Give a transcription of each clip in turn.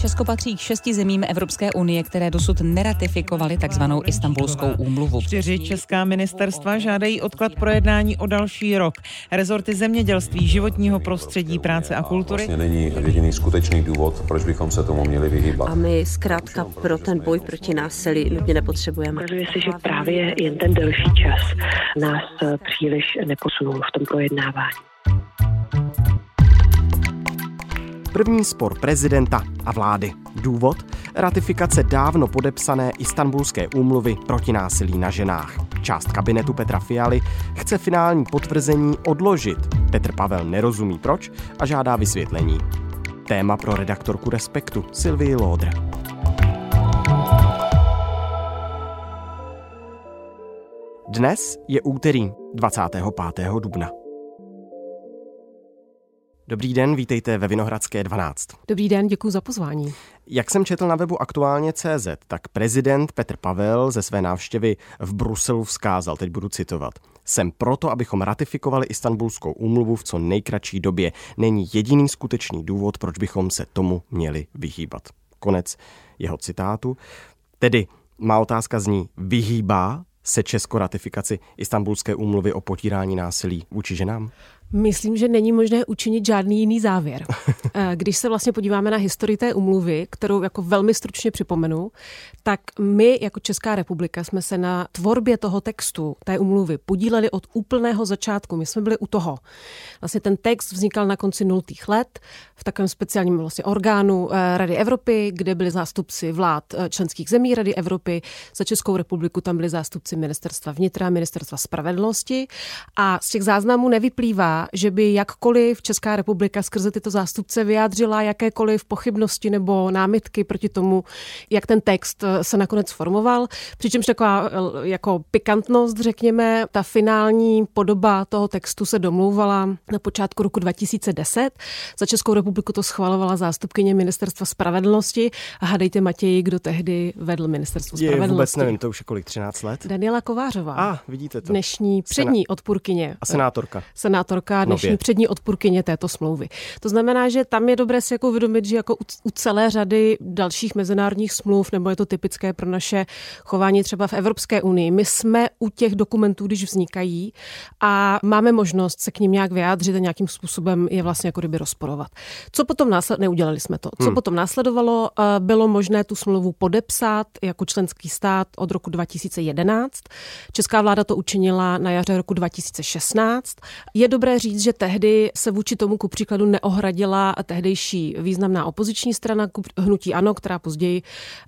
Česko patří k šesti zemím Evropské unie, které dosud neratifikovaly takzvanou Istanbulskou úmluvu. Čtyři česká ministerstva žádají odklad projednání o další rok. Rezorty zemědělství, životního prostředí, práce a kultury. Vlastně není jediný skutečný důvod, proč bychom se tomu měli vyhýbat. A my zkrátka pro ten boj proti násilí nutně nepotřebujeme. Ukazuje se, že právě jen ten delší čas nás příliš neposunul v tom projednávání. První spor prezidenta a vlády. Důvod? Ratifikace dávno podepsané Istanbulské úmluvy proti násilí na ženách. Část kabinetu Petra Fialy chce finální potvrzení odložit. Petr Pavel nerozumí proč a žádá vysvětlení. Téma pro redaktorku Respektu Sylvie Lodr. Dnes je úterý 25. dubna. Dobrý den, vítejte ve Vinohradské 12. Dobrý den, děkuji za pozvání. Jak jsem četl na webu aktuálně CZ, tak prezident Petr Pavel ze své návštěvy v Bruselu vzkázal, teď budu citovat, jsem proto, abychom ratifikovali Istanbulskou úmluvu v co nejkratší době. Není jediný skutečný důvod, proč bychom se tomu měli vyhýbat. Konec jeho citátu. Tedy má otázka zní, vyhýbá se Česko ratifikaci Istanbulské úmluvy o potírání násilí vůči ženám? Myslím, že není možné učinit žádný jiný závěr. Eh, když se vlastně podíváme na historii té umluvy, kterou jako velmi stručně připomenu, tak my jako Česká republika jsme se na tvorbě toho textu, té umluvy, podíleli od úplného začátku. My jsme byli u toho. Vlastně ten text vznikal na konci nultých let v takovém speciálním vlastně orgánu eh, Rady Evropy, kde byli zástupci vlád eh, členských zemí Rady Evropy. Za Českou republiku tam byli zástupci ministerstva vnitra, ministerstva spravedlnosti. A z těch záznamů nevyplývá, že by jakkoliv Česká republika skrze tyto zástupce vyjádřila jakékoliv pochybnosti nebo námitky proti tomu, jak ten text eh, se nakonec formoval. Přičemž taková eh, jako pikantnost, řekněme, ta finální podoba toho textu se domlouvala na počátku roku 2010. Za Českou republiku to schvalovala zástupkyně ministerstva spravedlnosti. A hádejte Matěji, kdo tehdy vedl ministerstvo spravedlnosti. Je, vůbec nevím, to už je kolik, 13 let? Daniela Kovářová. A, ah, vidíte to. Dnešní přední odpůrkyně. A senátorka. Senátorka Švýcarska, dnešní Nově. přední odpůrkyně této smlouvy. To znamená, že tam je dobré si jako uvědomit, že jako u celé řady dalších mezinárodních smluv, nebo je to typické pro naše chování třeba v Evropské unii, my jsme u těch dokumentů, když vznikají a máme možnost se k ním nějak vyjádřit a nějakým způsobem je vlastně jako kdyby rozporovat. Co potom následovalo, neudělali jsme to. Co hmm. potom následovalo, eh, bylo možné tu smlouvu podepsat jako členský stát od roku 2011. Česká vláda to učinila na jaře roku 2016. Je dobré říct, že tehdy se vůči tomu ku příkladu neohradila tehdejší významná opoziční strana hnutí ANO, která později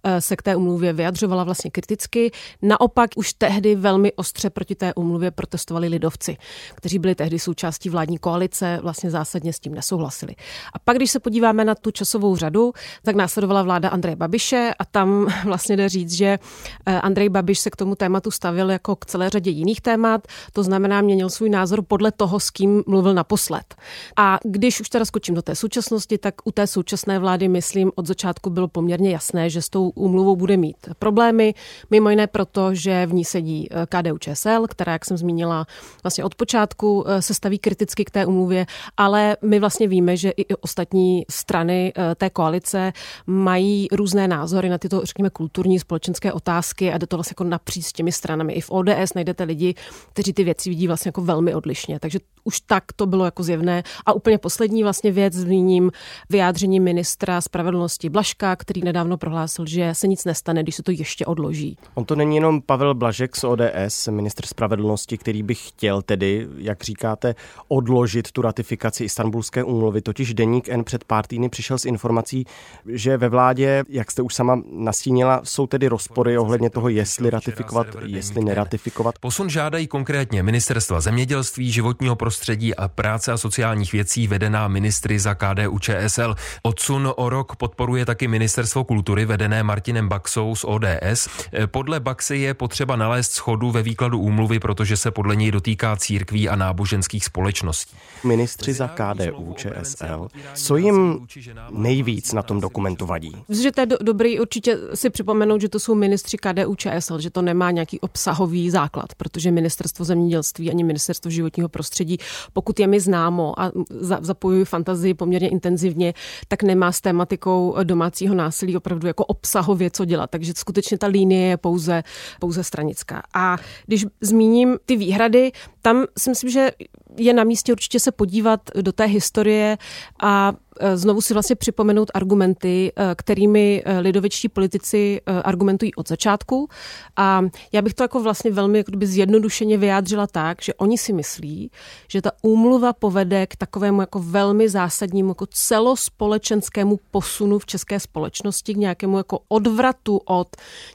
eh, se k té umluvě vyjadřovala vlastně kriticky. Naopak už tehdy velmi ostře proti té umluvě protestovali lidovci, kteří byli tehdy součástí vládní koalice, vlastně zásadně s tím nesouhlasili. A pak, když se podíváme na tu časovou řadu, tak následovala vláda Andreje Babiše a tam vlastně jde říct, že eh, Andrej Babiš se k tomu tématu stavil jako k celé řadě jiných témat, to znamená měnil svůj názor podle toho, s kým mluvil naposled. A když už teda skočím do té současnosti, tak u té současné vlády, myslím, od začátku bylo poměrně jasné, že s tou úmluvou bude mít problémy, mimo jiné proto, že v ní sedí eh, KDU ČSL, která, jak jsem zmínila, vlastně od počátku eh, se staví kriticky k té úmluvě, ale my vlastně víme, že i ostatní strany eh, té koalice mají různé názory na tyto, řekněme, kulturní společenské otázky a jde to vlastně jako napříč těmi stranami. I v ODS najdete lidi, kteří ty věci vidí vlastně jako velmi odlišně. Takže už tak to bylo jako zjevné. A úplně poslední vlastně věc zmíním vyjádření ministra spravedlnosti Blaška, který nedávno prohlásil, že se nic nestane, když se to ještě odloží. On to není jenom Pavel Blažek z ODS, ministr spravedlnosti, který by chtěl tedy, jak říkáte, odložit tu ratifikaci Istanbulské úmluvy. Totiž deník N před pár týdny přišel s informací, že ve vládě, jak jste už sama nastínila, jsou tedy rozpory ohledně toho, jestli ratifikovat, jestli neratifikovat. Posun žádají konkrétně ministerstva zemědělství, životního prostředí a práce a sociálních věcí vedená ministry za KDU ČSL. Odsun o rok podporuje taky ministerstvo kultury vedené Martinem Baxou z ODS. Podle Baxy je potřeba nalézt schodu ve výkladu úmluvy, protože se podle něj dotýká církví a náboženských společností. Ministři za KDU ČSL, co jim nejvíc na tom dokumentu vadí? Že to je do, dobrý určitě si připomenout, že to jsou ministři KDU ČSL, že to nemá nějaký obsahový základ, protože ministerstvo zemědělství ani ministerstvo životního prostředí pokud je mi známo a zapojuji fantazii poměrně intenzivně, tak nemá s tématikou domácího násilí opravdu jako obsahově co dělat. Takže skutečně ta linie je pouze, pouze stranická. A když zmíním ty výhrady, tam si myslím, že je na místě určitě se podívat do té historie a e, znovu si vlastně připomenout argumenty, e, kterými e, lidovečtí politici argumentují od začátku. A já bych to jako vlastně velmi jako zjednodušeně vyjádřila tak, že oni si myslí, že ta úmluva povede k takovému jako velmi zásadnímu jako celospolečenskému posunu v české společnosti, k nějakému jako odvratu od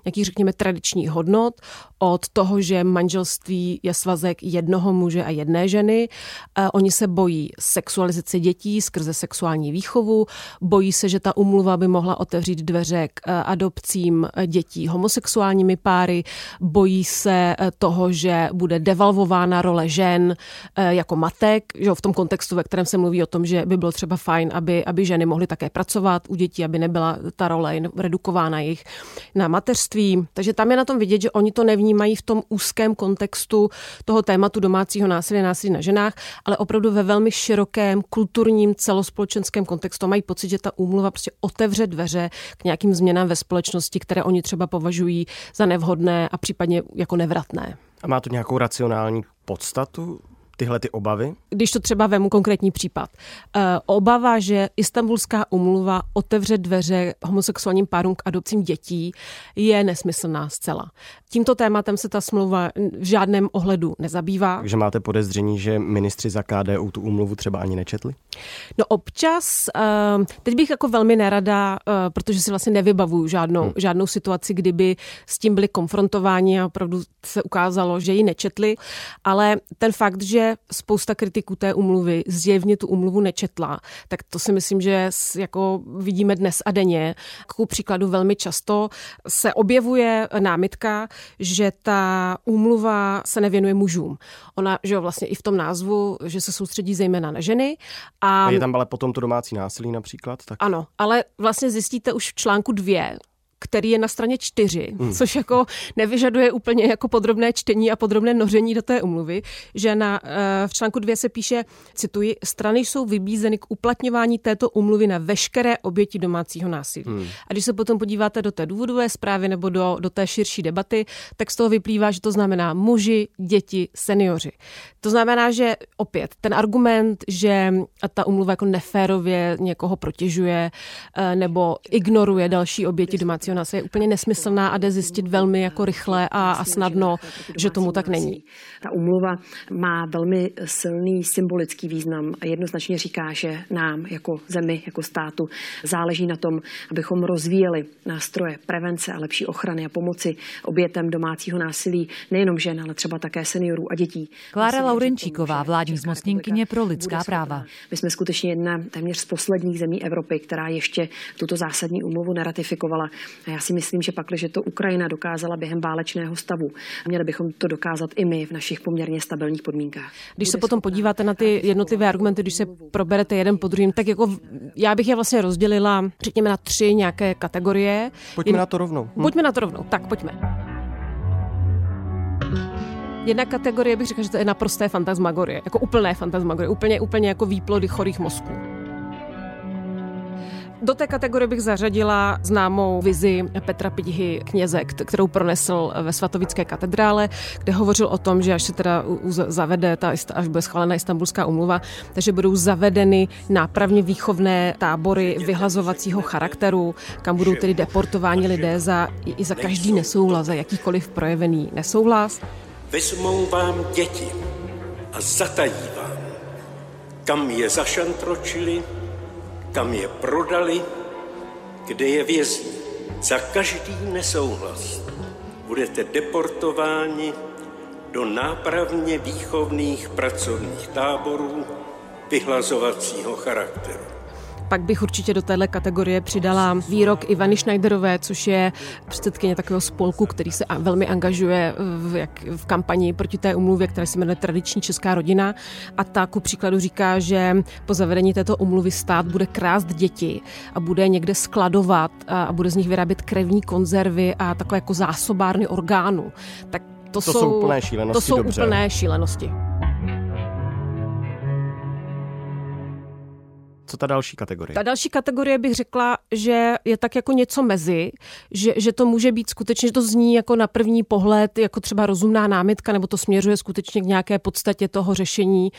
nějakých, řekněme, tradičních hodnot, od toho, že manželství je svazek jednoho muže a jedné ženy. Oni se bojí sexualizace dětí skrze sexuální výchovu, bojí se, že ta umluva by mohla otevřít dveře k eh, adopcím dětí homosexuálními páry, bojí se eh, toho, že bude devalvována role žen eh, jako matek, že v tom kontextu, ve kterém se mluví o tom, že by bylo třeba fajn, aby, aby ženy mohly také pracovat u dětí, aby nebyla ta role redukována jejich na mateřství. Takže tam je na tom vidět, že oni to nevnímají v tom úzkém kontextu toho tématu domácího násilí, násilí na ženách, ale opravdu ve velmi širokém kulturním celospolečenském kontextu mají pocit, že ta úmluva prostě otevře dveře k nějakým změnám ve společnosti, které oni třeba považují za nevhodné a případně jako nevratné. A má to nějakou racionální podstatu? Tyhle ty obavy? Když to třeba vemu konkrétní případ. Eh, obava, že Istanbulská umluva otevře dveře homosexuálním párům k adopcím dětí, je nesmyslná zcela. Tímto tématem se ta smlouva v žádném ohledu nezabývá. Takže máte podezření, že ministři za KDU tu umluvu třeba ani nečetli? No občas, eh, teď bych jako velmi nerada, eh, protože si vlastně nevybavuju žádnou, hmm. žádnou situaci, kdyby s tím byli konfrontováni a opravdu se ukázalo, že ji nečetli, ale ten fakt, že spousta kritiků té umluvy zjevně tu umluvu nečetla, tak to si myslím, že jako vidíme dnes a denně. K příkladu velmi často se objevuje námitka, že ta úmluva se nevěnuje mužům. Ona, že jo, vlastně i v tom názvu, že se soustředí zejména na ženy. A, a je tam ale potom to domácí násilí například? Tak... Ano, ale vlastně zjistíte už v článku dvě, který je na straně čtyři, hmm. což jako nevyžaduje úplně jako podrobné čtení a podrobné noření do té umluvy, že na, eh, v článku dvě se píše, cituji, strany jsou vybízeny k uplatňování této umluvy na veškeré oběti domácího násilí. Hmm. A když se potom podíváte do té důvodové zprávy nebo do, do té širší debaty, tak z toho vyplývá, že to znamená muži, děti, seniori. To znamená, že opět ten argument, že ta umluva jako neférově někoho protěžuje eh, nebo ignoruje další oběti domácího násilí je úplně nesmyslná a jde zjistit velmi jako rychle a, a snadno, že tomu tak není. Ta umluva má velmi silný symbolický význam a jednoznačně říká, že nám jako zemi, jako státu záleží na tom, abychom rozvíjeli nástroje prevence a lepší ochrany a pomoci obětem domácího násilí nejenom žen, ale třeba také seniorů a dětí. Klára Laurenčíková, vládní zmocněnkyně pro lidská práva. My jsme skutečně jedna téměř z posledních zemí Evropy, která ještě tuto zásadní úmluvu neratifikovala. A já si myslím, že pak, že to Ukrajina dokázala během válečného stavu, měli bychom to dokázat i my v našich poměrně stabilních podmínkách. Když se potom podíváte na ty jednotlivé argumenty, když se proberete jeden po druhém, tak jako já bych je vlastně rozdělila, řekněme, na tři nějaké kategorie. Pojďme na to rovnou. Hm? Pojďme na to rovnou, tak pojďme. Jedna kategorie bych řekla, že to je naprosté fantasmagorie, jako úplné fantasmagorie, úplně, úplně jako výplody chorých mozků. Do té kategorie bych zařadila známou vizi Petra Pidihy kněze, kterou pronesl ve svatovické katedrále, kde hovořil o tom, že až se teda zavede, ta, až bude schválena istambulská umluva, takže budou zavedeny nápravně výchovné tábory vyhlazovacího charakteru, kam budou tedy deportováni lidé za, i za každý nesouhlas, za jakýkoliv projevený nesouhlas. Vezmou vám děti a zatají vám, kam je zašantročili, kam je prodali, kde je vězní. Za každý nesouhlas budete deportováni do nápravně výchovných pracovních táborů vyhlazovacího charakteru. Pak bych určitě do téhle kategorie přidala výrok Ivany Schneiderové, což je předsedkyně takového spolku, který se velmi angažuje v, jak, v kampani proti té umluvě, která se jmenuje Tradiční česká rodina. A ta ku příkladu říká, že po zavedení této umluvy stát bude krást děti a bude někde skladovat a bude z nich vyrábět krevní konzervy a takové jako zásobárny orgánů. Tak to, to jsou, jsou úplné šílenosti. To jsou dobře. úplné šílenosti. Co ta další kategorie? Ta další kategorie bych řekla, že je tak jako něco mezi, že, že to může být skutečně, že to zní jako na první pohled jako třeba rozumná námitka, nebo to směřuje skutečně k nějaké podstatě toho řešení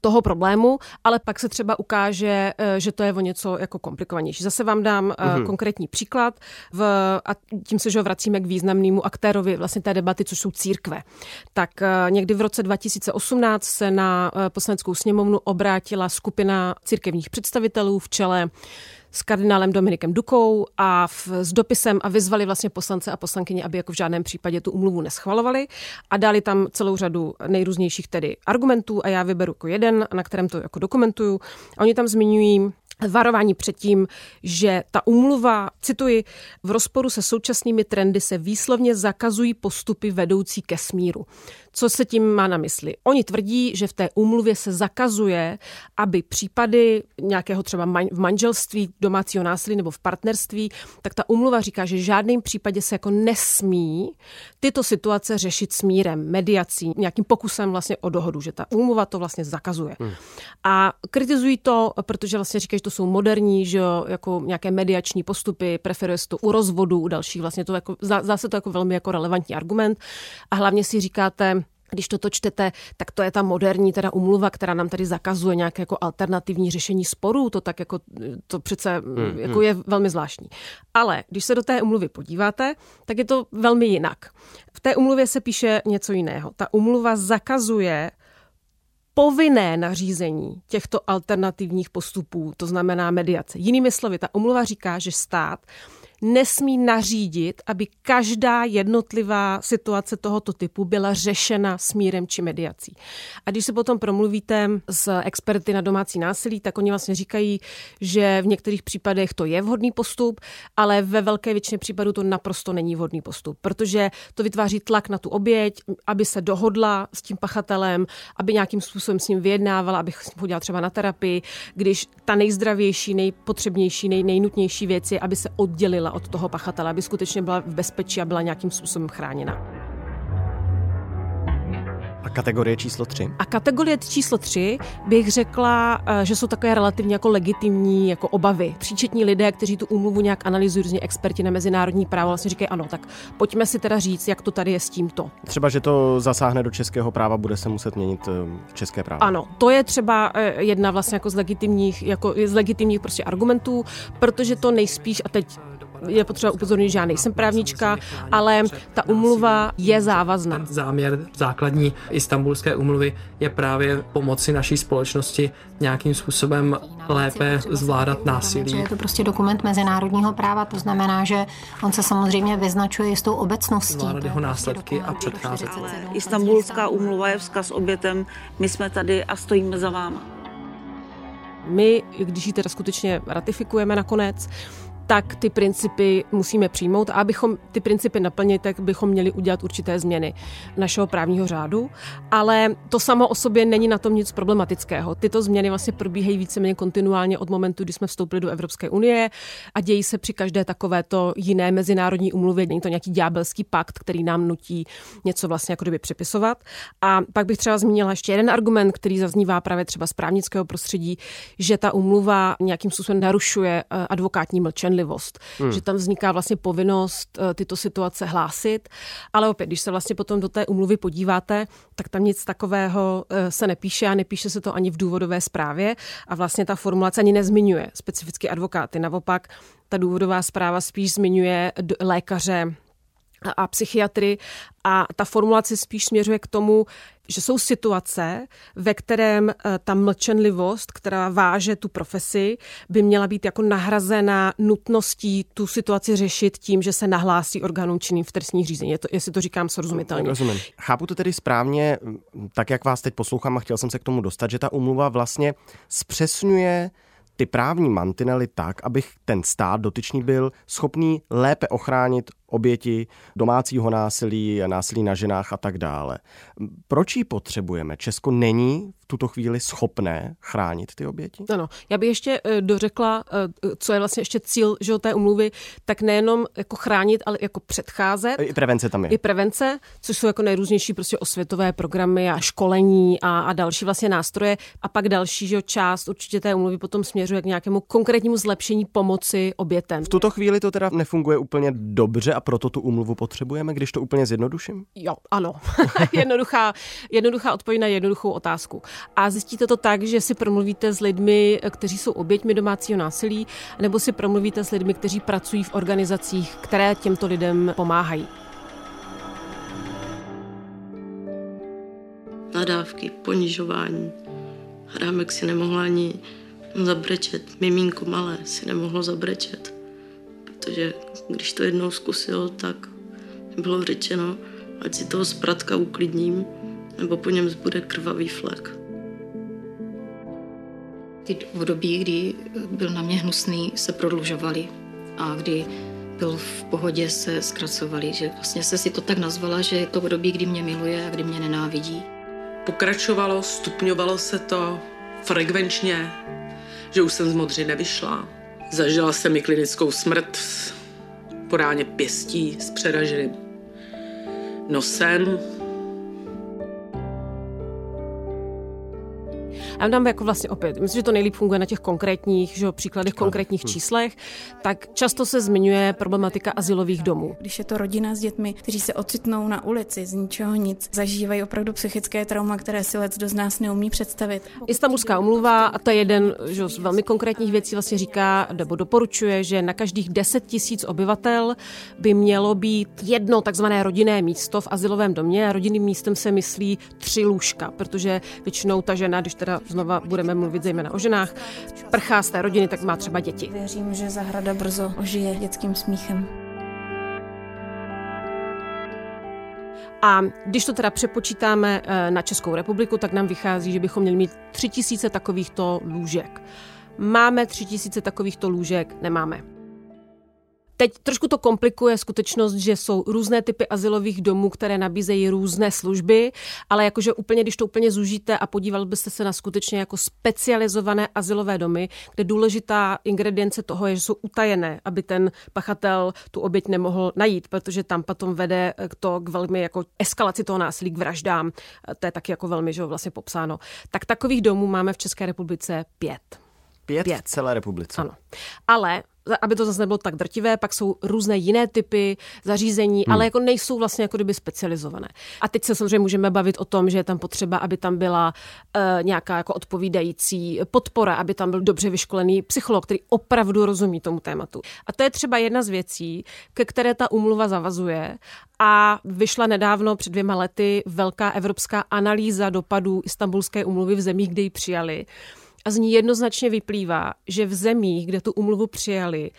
toho problému, ale pak se třeba ukáže, eh, že to je o něco jako komplikovanější. Zase vám dám mm-hmm. konkrétní příklad v, a tím se že vracíme k významnému aktérovi vlastně té debaty, což jsou církve. Tak eh, někdy v roce 2018 se na poslaneckou sněmovnu obrátila skupina církevních představitelů v čele s kardinálem Dominikem Dukou a v, s dopisem a vyzvali vlastně poslance a poslankyně, aby jako v žádném případě tu umluvu neschvalovali a dali tam celou řadu nejrůznějších tedy argumentů a já vyberu jako jeden, na kterém to jako dokumentuju. A oni tam zmiňují varování před tím, že ta umluva, cituji, v rozporu se současnými trendy se výslovně zakazují postupy vedoucí ke smíru. Co se tím má na mysli? Oni tvrdí, že v té úmluvě se zakazuje, aby případy nějakého třeba v manželství, domácího násilí nebo v partnerství, tak ta úmluva říká, že v žádném případě se jako nesmí tyto situace řešit smírem, mediací, nějakým pokusem vlastně o dohodu, že ta úmluva to vlastně zakazuje. Hmm. A kritizují to, protože vlastně říkají, že to jsou moderní, že jo, jako nějaké mediační postupy, preferuje se to u rozvodu, u dalších, vlastně to jako, zase to jako velmi jako relevantní argument. A hlavně si říkáte, když toto čtete, tak to je ta moderní teda umluva, která nám tady zakazuje nějaké jako alternativní řešení sporů. To tak jako, to přece hmm, jako hmm. je velmi zvláštní. Ale když se do té umluvy podíváte, tak je to velmi jinak. V té umluvě se píše něco jiného. Ta umluva zakazuje povinné nařízení těchto alternativních postupů, to znamená mediace. Jinými slovy, ta umluva říká, že stát nesmí nařídit, aby každá jednotlivá situace tohoto typu byla řešena smírem či mediací. A když se potom promluvíte s experty na domácí násilí, tak oni vlastně říkají, že v některých případech to je vhodný postup, ale ve velké většině případů to naprosto není vhodný postup, protože to vytváří tlak na tu oběť, aby se dohodla s tím pachatelem, aby nějakým způsobem s ním vyjednávala, aby chodila třeba na terapii, když ta nejzdravější, nejpotřebnější, nej, nejnutnější věc je, aby se oddělila oddělila od toho pachatele, aby skutečně byla v bezpečí a byla nějakým způsobem chráněna. A kategorie číslo 3? A kategorie číslo 3 bych řekla, eh, že jsou takové relativně jako legitimní jako obavy. Příčetní lidé, kteří tu úmluvu nějak analyzují, různě experti na mezinárodní právo, vlastně říkají, ano, tak pojďme si teda říct, jak to tady je s tímto. Třeba, že to zasáhne do českého práva, bude se muset měnit eh, české právo. Ano, to je třeba eh, jedna vlastně jako z legitimních, jako z legitimních prostě argumentů, protože to nejspíš, a teď je potřeba upozornit, že já nejsem právnička, ale ta umluva je závazná. Záměr základní istambulské umluvy je právě pomoci naší společnosti nějakým způsobem lépe zvládat násilí. Je to prostě dokument mezinárodního práva, to znamená, že on se samozřejmě vyznačuje jistou obecností. Zvládat jeho následky a předcházet. Istambulská umluva je vzkaz obětem, my jsme tady a stojíme za váma. My, když ji teda skutečně ratifikujeme nakonec, tak ty principy musíme přijmout. A abychom ty principy naplnili, tak bychom měli udělat určité změny našeho právního řádu. Ale to samo o sobě není na tom nic problematického. Tyto změny vlastně probíhají víceméně kontinuálně od momentu, kdy jsme vstoupili do Evropské unie a dějí se při každé takovéto jiné mezinárodní umluvě. Není to nějaký ďábelský pakt, který nám nutí něco vlastně jako kdyby přepisovat. A pak bych třeba zmínila ještě jeden argument, který zaznívá právě třeba z právnického prostředí, že ta umluva nějakým způsobem narušuje eh, advokátní mlčenlivost mlčenlivost, hmm. že tam vzniká vlastně povinnost eh, tyto situace hlásit, ale opět, když se vlastně potom do té umluvy podíváte, tak tam nic takového eh, se nepíše a nepíše se to ani v důvodové zprávě a vlastně ta formulace ani nezmiňuje specificky advokáty. Naopak ta důvodová zpráva spíš zmiňuje lékaře, a psychiatry a ta formulace spíš směřuje k tomu, že jsou situace, ve kterém eh, ta mlčenlivost, která váže tu profesi, by měla být jako nahrazena nutností tu situaci řešit tím, že se nahlásí orgánům činným v trestních řízení. Je to, jestli to říkám srozumitelně. Rozumím. Chápu to tedy správně, tak jak vás teď poslouchám a chtěl jsem se k tomu dostat, že ta umluva vlastně zpřesňuje ty právní mantinely tak, aby ten stát dotyčný byl schopný lépe ochránit oběti domácího násilí, násilí na ženách a tak dále. Proč ji potřebujeme? Česko není v tuto chvíli schopné chránit ty oběti? Ano, já bych ještě eh, dořekla, eh, co je vlastně ještě cíl že, té umluvy, tak nejenom jako chránit, ale jako předcházet. I prevence tam je. I prevence, což jsou jako nejrůznější prostě osvětové programy a školení a, a další vlastně nástroje. A pak další že, část určitě té umluvy potom směřuje k nějakému konkrétnímu zlepšení pomoci obětem. V tuto chvíli to teda nefunguje úplně dobře a proto tu umluvu potřebujeme, když to úplně zjednoduším? Jo, ano. jednoduchá, jednoduchá odpověď na jednoduchou otázku. A zjistíte to tak, že si promluvíte s lidmi, kteří jsou oběťmi domácího násilí, nebo si promluvíte s lidmi, kteří pracují v organizacích, které těmto lidem pomáhají. Nadávky, ponižování. Hrámek si nemohla ani zabrečet. Mimínko malé si nemohlo zabrečet. Protože když to jednou zkusil, tak bylo řečeno, ať si toho zpratka uklidním, nebo po něm zbude krvavý flek. Ty období, kdy byl na mě hnusný, se prodlužovaly a kdy byl v pohodě, se zkracovali, že vlastně se si to tak nazvala, že je to období, kdy mě miluje a kdy mě nenávidí. Pokračovalo, stupňovalo se to frekvenčně, že už jsem z modři nevyšla. Zažila jsem i klinickou smrt podáně pěstí s přeraženým nosem, A tam jako vlastně opět, myslím, že to nejlíp funguje na těch konkrétních že, příkladech, konkrétních hmm. číslech, tak často se zmiňuje problematika asilových domů. Když je to rodina s dětmi, kteří se ocitnou na ulici z ničeho nic, zažívají opravdu psychické trauma, které si let do z nás neumí představit. Istanbulská umluva, a to je jeden že, z velmi konkrétních věcí, vlastně říká, nebo doporučuje, že na každých 10 tisíc obyvatel by mělo být jedno takzvané rodinné místo v asilovém domě a rodinným místem se myslí tři lůžka, protože většinou ta žena, když teda znova budeme mluvit zejména o ženách, prchá z té rodiny, tak má třeba děti. Věřím, že zahrada brzo ožije dětským smíchem. A když to teda přepočítáme eh, na Českou republiku, tak nám vychází, že bychom měli mít tři tisíce takovýchto lůžek. Máme tři tisíce takovýchto lůžek? Nemáme. Teď trošku to komplikuje skutečnost, že jsou různé typy asilových domů, které nabízejí různé služby, ale jakože úplně, když to úplně zužíte a podíval byste se na skutečně jako specializované asilové domy, kde důležitá ingredience toho je, že jsou utajené, aby ten pachatel tu oběť nemohl najít, protože tam potom vede k to k velmi jako eskalaci toho násilí, k vraždám. To je taky jako velmi, že vlastně popsáno. Tak takových domů máme v České republice pět. Pět, pět. v celé republice. Ano. Ale aby to zase nebylo tak drtivé, pak jsou různé jiné typy zařízení, hmm. ale jako nejsou vlastně jako kdyby specializované. A teď se samozřejmě můžeme bavit o tom, že je tam potřeba, aby tam byla uh, nějaká jako odpovídající podpora, aby tam byl dobře vyškolený psycholog, který opravdu rozumí tomu tématu. A to je třeba jedna z věcí, ke které ta umluva zavazuje a vyšla nedávno před dvěma lety velká evropská analýza dopadů Istanbulské umluvy v zemích, kde ji přijali. A z ní jednoznačně vyplývá, že v zemích, kde tu umluvu přijali,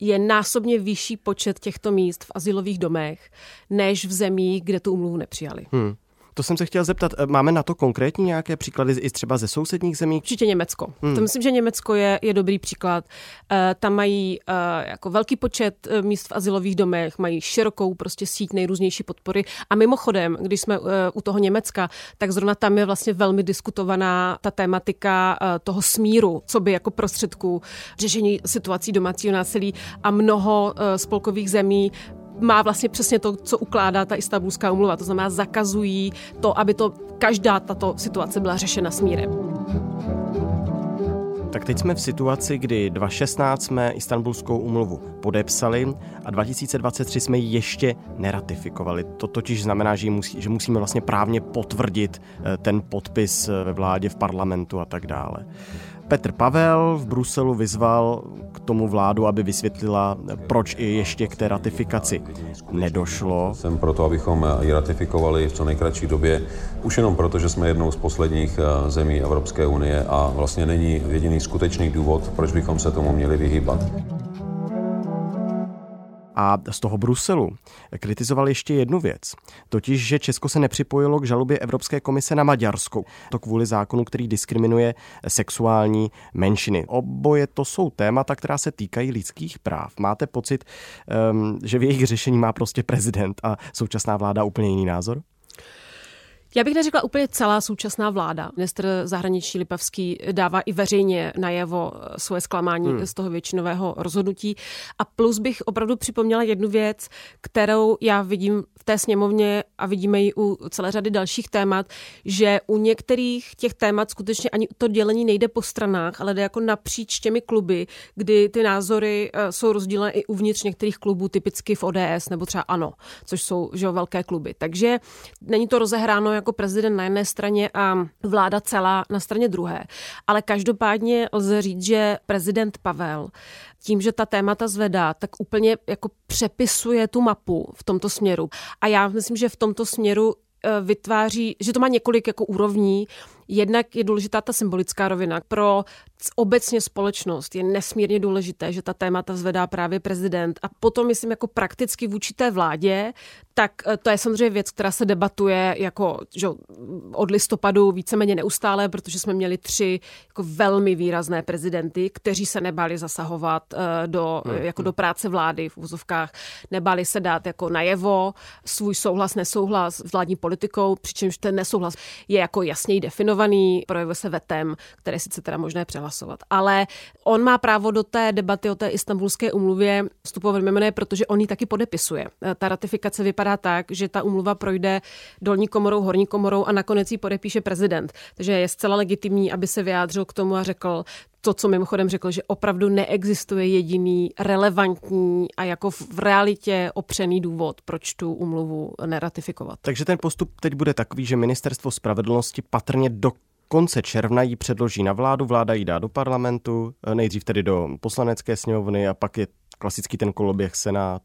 je násobně vyšší počet těchto míst v asilových domech, než v zemích, kde tu umluvu nepřijali. Hmm. To jsem se chtěl zeptat, eh, máme na to konkrétní nějaké příklady i třeba ze sousedních zemí? Určitě Německo. Hmm. To myslím, že Německo je, je dobrý příklad. E, tam mají e, jako velký počet míst v asilových domech, mají širokou prostě síť nejrůznější podpory. A mimochodem, když jsme e, u toho Německa, tak zrovna tam je vlastně velmi diskutovaná ta tématika e, toho smíru, co by jako prostředku řešení situací domácího násilí a mnoho e, spolkových zemí má vlastně přesně to, co ukládá ta istambulská umluva. To znamená, zakazují to, aby to každá tato situace byla řešena smírem. Tak teď jsme v situaci, kdy 2016 jsme Istanbulskou umluvu podepsali a 2023 jsme ji ještě neratifikovali. To totiž znamená, že, musí, že musíme vlastně právně potvrdit eh, ten podpis eh, ve vládě, v parlamentu a tak dále. Petr Pavel v Bruselu vyzval k tomu vládu, aby vysvětlila, proč i ještě k té ratifikaci nedošlo. Jsem proto, abychom ji ratifikovali v co nejkratší době, už jenom proto, že jsme jednou z posledních eh, zemí Evropské unie a vlastně není jediný skutečný důvod, proč bychom se tomu měli vyhýbat. A z toho Bruselu kritizoval ještě jednu věc, totiž, že Česko se nepřipojilo k žalobě Evropské komise na Maďarsko. To kvůli zákonu, který diskriminuje sexuální menšiny. Oboje to jsou témata, která se týkají lidských práv. Máte pocit, um, že v jejich řešení má prostě prezident a současná vláda úplně jiný názor? Já bych neřekla úplně celá současná vláda. Ministr zahraničí Lipavský dává i veřejně najevo svoje zklamání hmm. z toho většinového rozhodnutí. A plus bych opravdu připomněla jednu věc, kterou já vidím v té sněmovně a vidíme ji u celé řady dalších témat, že u některých těch témat skutečně ani to dělení nejde po stranách, ale jde jako napříč těmi kluby, kdy ty názory eh, jsou rozdílné i uvnitř některých klubů, typicky v ODS nebo třeba ANO, což jsou že velké kluby. Takže není to rozehráno jako prezident na jedné straně a vláda celá na straně druhé. Ale každopádně lze říct, že prezident Pavel tím, že ta témata zvedá, tak úplně jako přepisuje tu mapu v tomto směru. A já myslím, že v tomto směru eh, vytváří, že to má několik jako úrovní. Jednak je důležitá ta symbolická rovina. Pro obecně společnost je nesmírně důležité, že ta témata zvedá právě prezident. A potom, myslím, jako prakticky vůči té vládě, tak eh, to je samozřejmě věc, která se debatuje jako že od listopadu víceméně neustále, protože jsme měli tři jako velmi výrazné prezidenty, kteří se nebáli zasahovat eh, do, hmm. jako do práce vlády v úzovkách, nebáli se dát jako najevo svůj souhlas, nesouhlas s vládní politikou, přičemž ten nesouhlas je jako jasněji definovaný, projevuje se vetem, které sice teda možné přehlasovat. Ale on má právo do té debaty o té istambulské umluvě vstupovat mimo protože on ji taky podepisuje. Eh, ta ratifikace vypadá tak, že ta umluva projde dolní komorou, horní komorou a nakonec ji podepíše prezident. Takže je zcela legitimní, aby se vyjádřil k tomu a řekl, to, co mimochodem řekl, že opravdu neexistuje jediný relevantní a jako v realitě opřený důvod, proč tu umluvu neratifikovat. Takže ten postup teď bude takový, že ministerstvo spravedlnosti patrně do konce června ji předloží na vládu, vláda ji dá do parlamentu, nejdřív tedy do poslanecké sněmovny a pak je klasický ten koloběh Senát.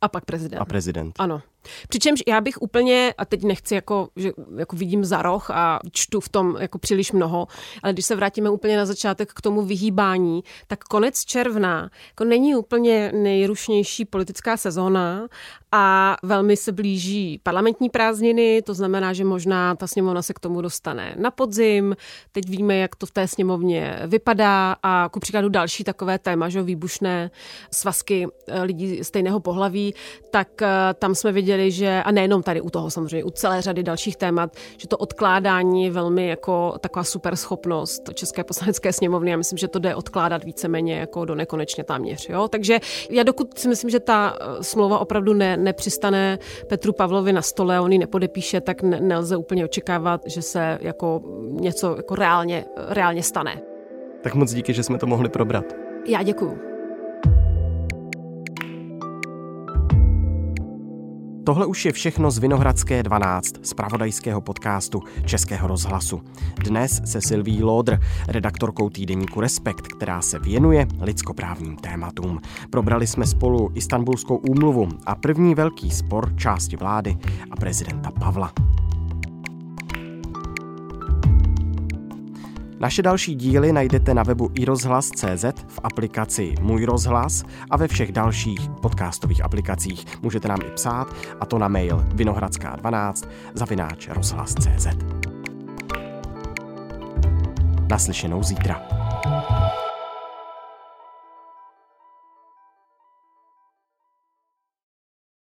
A pak prezident. A prezident. Ano. Přičemž já bych úplně, a teď nechci jako, že jako vidím za roh a čtu v tom jako příliš mnoho, ale když se vrátíme úplně na začátek k tomu vyhýbání, tak konec června jako není úplně nejrušnější politická sezóna a velmi se blíží parlamentní prázdniny, to znamená, že možná ta sněmovna se k tomu dostane na podzim. Teď víme, jak to v té sněmovně vypadá a ku příkladu další takové téma, že výbušné svazky eh, lidí stejného pohlaví, tak eh, tam jsme viděli že, a nejenom tady u toho samozřejmě, u celé řady dalších témat, že to odkládání je velmi jako taková super schopnost České poslanecké sněmovny. Já myslím, že to jde odkládat víceméně jako do nekonečně táměř. Jo? Takže já dokud si myslím, že ta eh, smlouva opravdu ne, nepřistane Petru Pavlovi na stole, on ji nepodepíše, tak ne, nelze úplně očekávat, že se jako něco jako reálně, reálně stane. Tak moc díky, že jsme to mohli probrat. Já děkuju. Tohle už je všechno z Vinohradské 12, z pravodajského podcastu Českého rozhlasu. Dnes se Silví Lodr, redaktorkou týdeníku Respekt, která se věnuje lidskoprávním tématům. Probrali jsme spolu Istanbulskou úmluvu a první velký spor části vlády a prezidenta Pavla. Naše další díly najdete na webu iRozhlas.cz, v aplikaci Můj rozhlas a ve všech dalších podcastových aplikacích. Můžete nám i psát, a to na mail vinohradská12 zavináč rozhlas.cz. Naslyšenou zítra.